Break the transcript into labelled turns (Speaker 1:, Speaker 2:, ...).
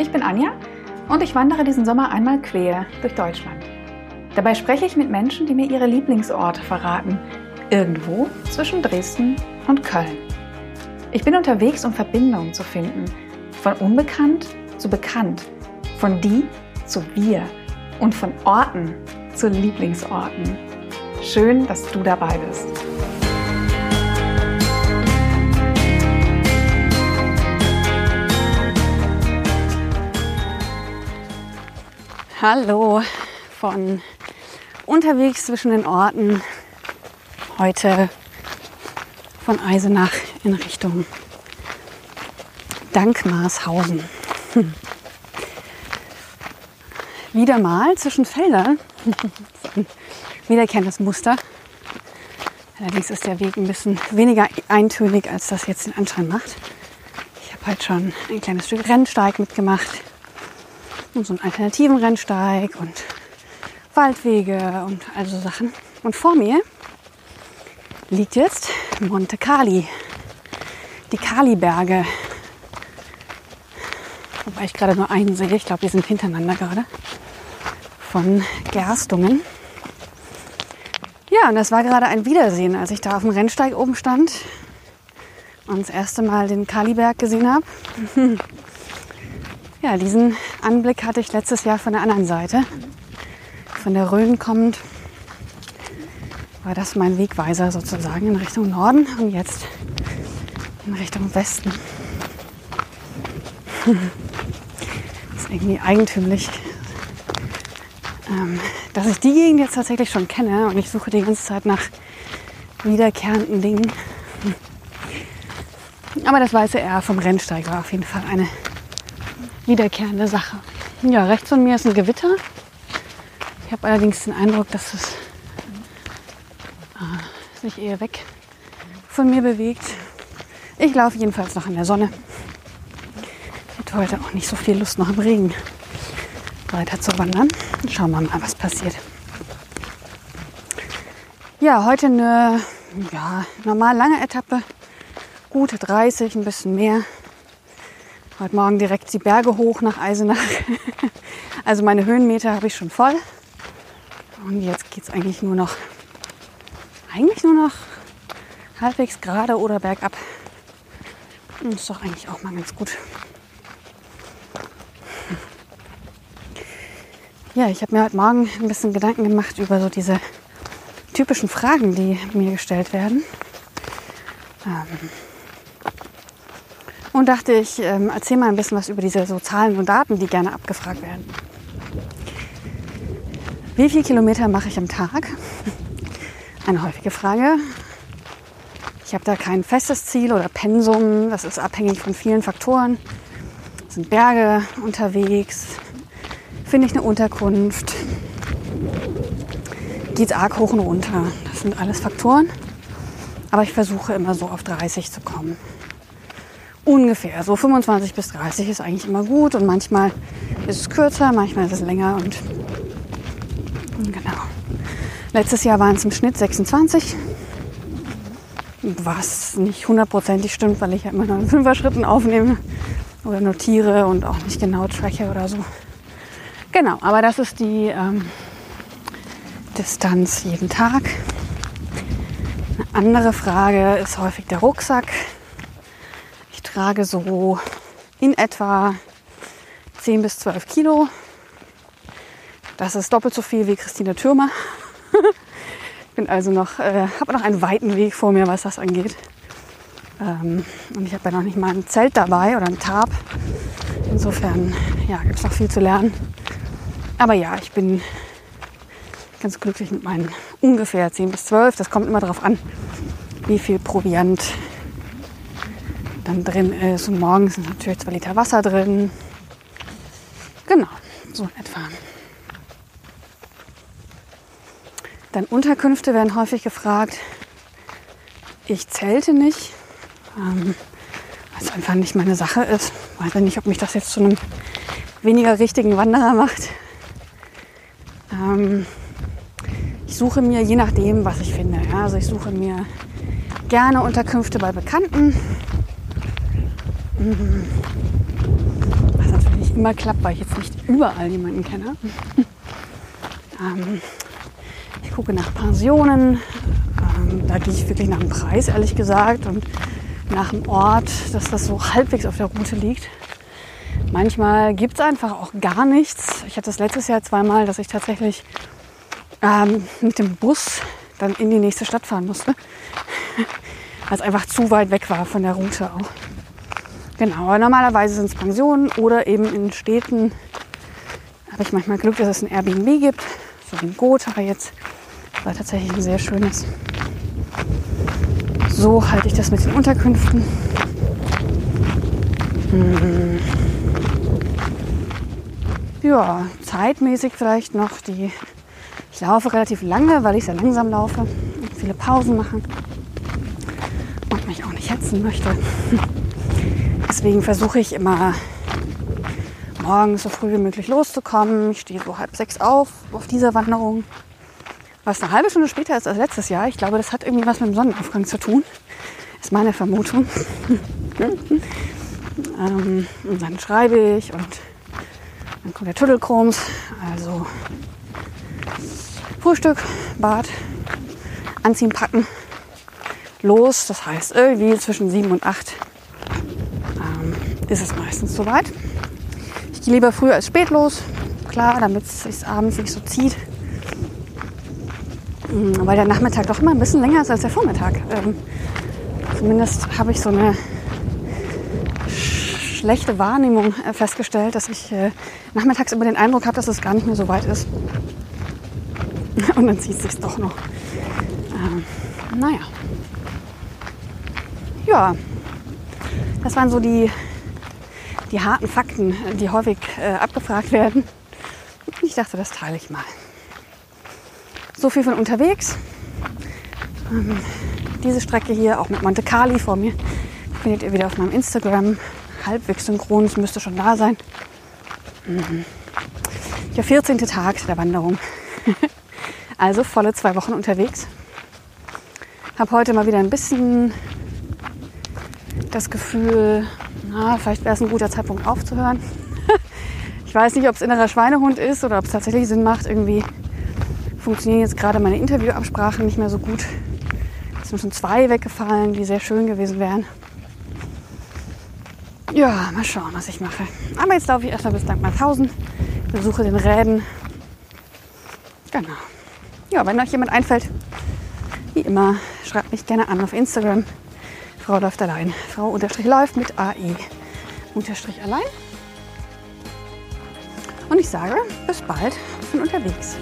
Speaker 1: Ich bin Anja und ich wandere diesen Sommer einmal quer durch Deutschland. Dabei spreche ich mit Menschen, die mir ihre Lieblingsorte verraten, irgendwo zwischen Dresden und Köln. Ich bin unterwegs, um Verbindungen zu finden, von unbekannt zu bekannt, von die zu wir und von Orten zu Lieblingsorten. Schön, dass du dabei bist. Hallo von unterwegs zwischen den Orten. Heute von Eisenach in Richtung Dankmarshausen. Wieder mal zwischen Feldern. Wiederkehrendes Muster. Allerdings ist der Weg ein bisschen weniger eintönig, als das jetzt den Anschein macht. Ich habe heute schon ein kleines Stück Rennsteig mitgemacht und so einen alternativen Rennsteig und Waldwege und also Sachen. Und vor mir liegt jetzt Monte Cali, die Kaliberge. Wobei ich gerade nur einen sehe, ich glaube, die sind hintereinander gerade. Von Gerstungen. Ja, und das war gerade ein Wiedersehen, als ich da auf dem Rennsteig oben stand und das erste Mal den Kaliberg gesehen habe. Ja, diesen Anblick hatte ich letztes Jahr von der anderen Seite. Von der Rhön kommend war das mein Wegweiser sozusagen in Richtung Norden und jetzt in Richtung Westen. Das ist irgendwie eigentümlich, ähm, dass ich die Gegend jetzt tatsächlich schon kenne und ich suche die ganze Zeit nach wiederkehrenden Dingen. Aber das weiße R vom Rennsteig war auf jeden Fall eine wiederkehrende Sache. Ja, rechts von mir ist ein Gewitter. Ich habe allerdings den Eindruck, dass es äh, sich eher weg von mir bewegt. Ich laufe jedenfalls noch in der Sonne. Ich hätte heute auch nicht so viel Lust, noch im Regen weiter zu wandern. Schauen wir mal, was passiert. Ja, heute eine ja, normal lange Etappe. Gute 30, ein bisschen mehr. Heute Morgen direkt die Berge hoch nach Eisenach. Also meine Höhenmeter habe ich schon voll. Und jetzt geht es eigentlich nur noch, eigentlich nur noch halbwegs gerade oder bergab. Das ist doch eigentlich auch mal ganz gut. Ja, ich habe mir heute Morgen ein bisschen Gedanken gemacht über so diese typischen Fragen, die mir gestellt werden. Ähm, und dachte, ich ähm, erzähle mal ein bisschen was über diese so Zahlen und Daten, die gerne abgefragt werden. Wie viele Kilometer mache ich am Tag? Eine häufige Frage. Ich habe da kein festes Ziel oder Pensum. Das ist abhängig von vielen Faktoren. Es sind Berge unterwegs? Finde ich eine Unterkunft? Geht es arg hoch und runter? Das sind alles Faktoren. Aber ich versuche immer so auf 30 zu kommen ungefähr. So 25 bis 30 ist eigentlich immer gut und manchmal ist es kürzer, manchmal ist es länger und genau. Letztes Jahr waren es im Schnitt 26, was nicht hundertprozentig stimmt, weil ich ja immer nur in Fünfer-Schritten aufnehme oder notiere und auch nicht genau tracke oder so. Genau, aber das ist die ähm, Distanz jeden Tag. Eine andere Frage ist häufig der Rucksack trage so in etwa 10 bis 12 Kilo. Das ist doppelt so viel wie Christine Türmer. bin also noch, äh, habe noch einen weiten Weg vor mir, was das angeht. Ähm, und ich habe ja noch nicht mal ein Zelt dabei oder ein Tarp. Insofern ja, gibt es noch viel zu lernen. Aber ja, ich bin ganz glücklich mit meinen ungefähr 10 bis 12. Das kommt immer darauf an, wie viel Proviant dann drin ist. Und morgens sind natürlich zwei Liter Wasser drin. Genau, so in etwa. Dann Unterkünfte werden häufig gefragt. Ich zelte nicht, ähm, weil einfach nicht meine Sache ist. Weiß nicht, ob mich das jetzt zu einem weniger richtigen Wanderer macht. Ähm, ich suche mir je nachdem, was ich finde. Ja, also ich suche mir gerne Unterkünfte bei Bekannten, was natürlich immer klappt, weil ich jetzt nicht überall jemanden kenne. ähm, ich gucke nach Pensionen. Ähm, da gehe ich wirklich nach dem Preis, ehrlich gesagt, und nach dem Ort, dass das so halbwegs auf der Route liegt. Manchmal gibt es einfach auch gar nichts. Ich hatte das letztes Jahr zweimal, dass ich tatsächlich ähm, mit dem Bus dann in die nächste Stadt fahren musste, weil es einfach zu weit weg war von der Route auch. Genau, aber normalerweise sind es Pensionen oder eben in Städten habe ich manchmal Glück, dass es ein Airbnb gibt, so wie in Gotha jetzt. Das war tatsächlich ein sehr schönes. So halte ich das mit den Unterkünften. Hm. Ja, zeitmäßig vielleicht noch die. Ich laufe relativ lange, weil ich sehr langsam laufe und viele Pausen mache und mich auch nicht hetzen möchte. Deswegen versuche ich immer morgens so früh wie möglich loszukommen. Ich stehe so halb sechs auf auf dieser Wanderung. Was eine halbe Stunde später ist als letztes Jahr. Ich glaube, das hat irgendwie was mit dem Sonnenaufgang zu tun. Ist meine Vermutung. ähm, und dann schreibe ich und dann kommt der Tüddelkrums. Also Frühstück, Bad, anziehen, packen, los. Das heißt, irgendwie zwischen sieben und acht ist es meistens soweit. Ich gehe lieber früh als spät los, klar, damit es sich abends nicht so zieht. Mm, weil der Nachmittag doch immer ein bisschen länger ist als der Vormittag. Ähm, zumindest habe ich so eine schlechte Wahrnehmung äh, festgestellt, dass ich äh, nachmittags immer den Eindruck habe, dass es gar nicht mehr so weit ist. Und dann zieht es sich doch noch. Ähm, naja. Ja, das waren so die die harten Fakten, die häufig äh, abgefragt werden. Ich dachte, das teile ich mal. So viel von unterwegs. Ähm, diese Strecke hier, auch mit Monte Carli vor mir, findet ihr wieder auf meinem Instagram. Halbwegs synchron, es müsste schon da sein. Mhm. Der 14. Tag der Wanderung. also volle zwei Wochen unterwegs. Habe heute mal wieder ein bisschen das Gefühl, na, vielleicht wäre es ein guter Zeitpunkt aufzuhören. ich weiß nicht, ob es innerer Schweinehund ist oder ob es tatsächlich Sinn macht. Irgendwie funktionieren jetzt gerade meine Interviewabsprachen nicht mehr so gut. Es sind schon zwei weggefallen, die sehr schön gewesen wären. Ja, mal schauen, was ich mache. Aber jetzt laufe ich erstmal bis Dankmarshausen, besuche den Räden. Genau. Ja, wenn euch jemand einfällt, wie immer, schreibt mich gerne an auf Instagram. Frau läuft allein. Frau unterstrich läuft mit AI unterstrich allein. Und ich sage bis bald von unterwegs.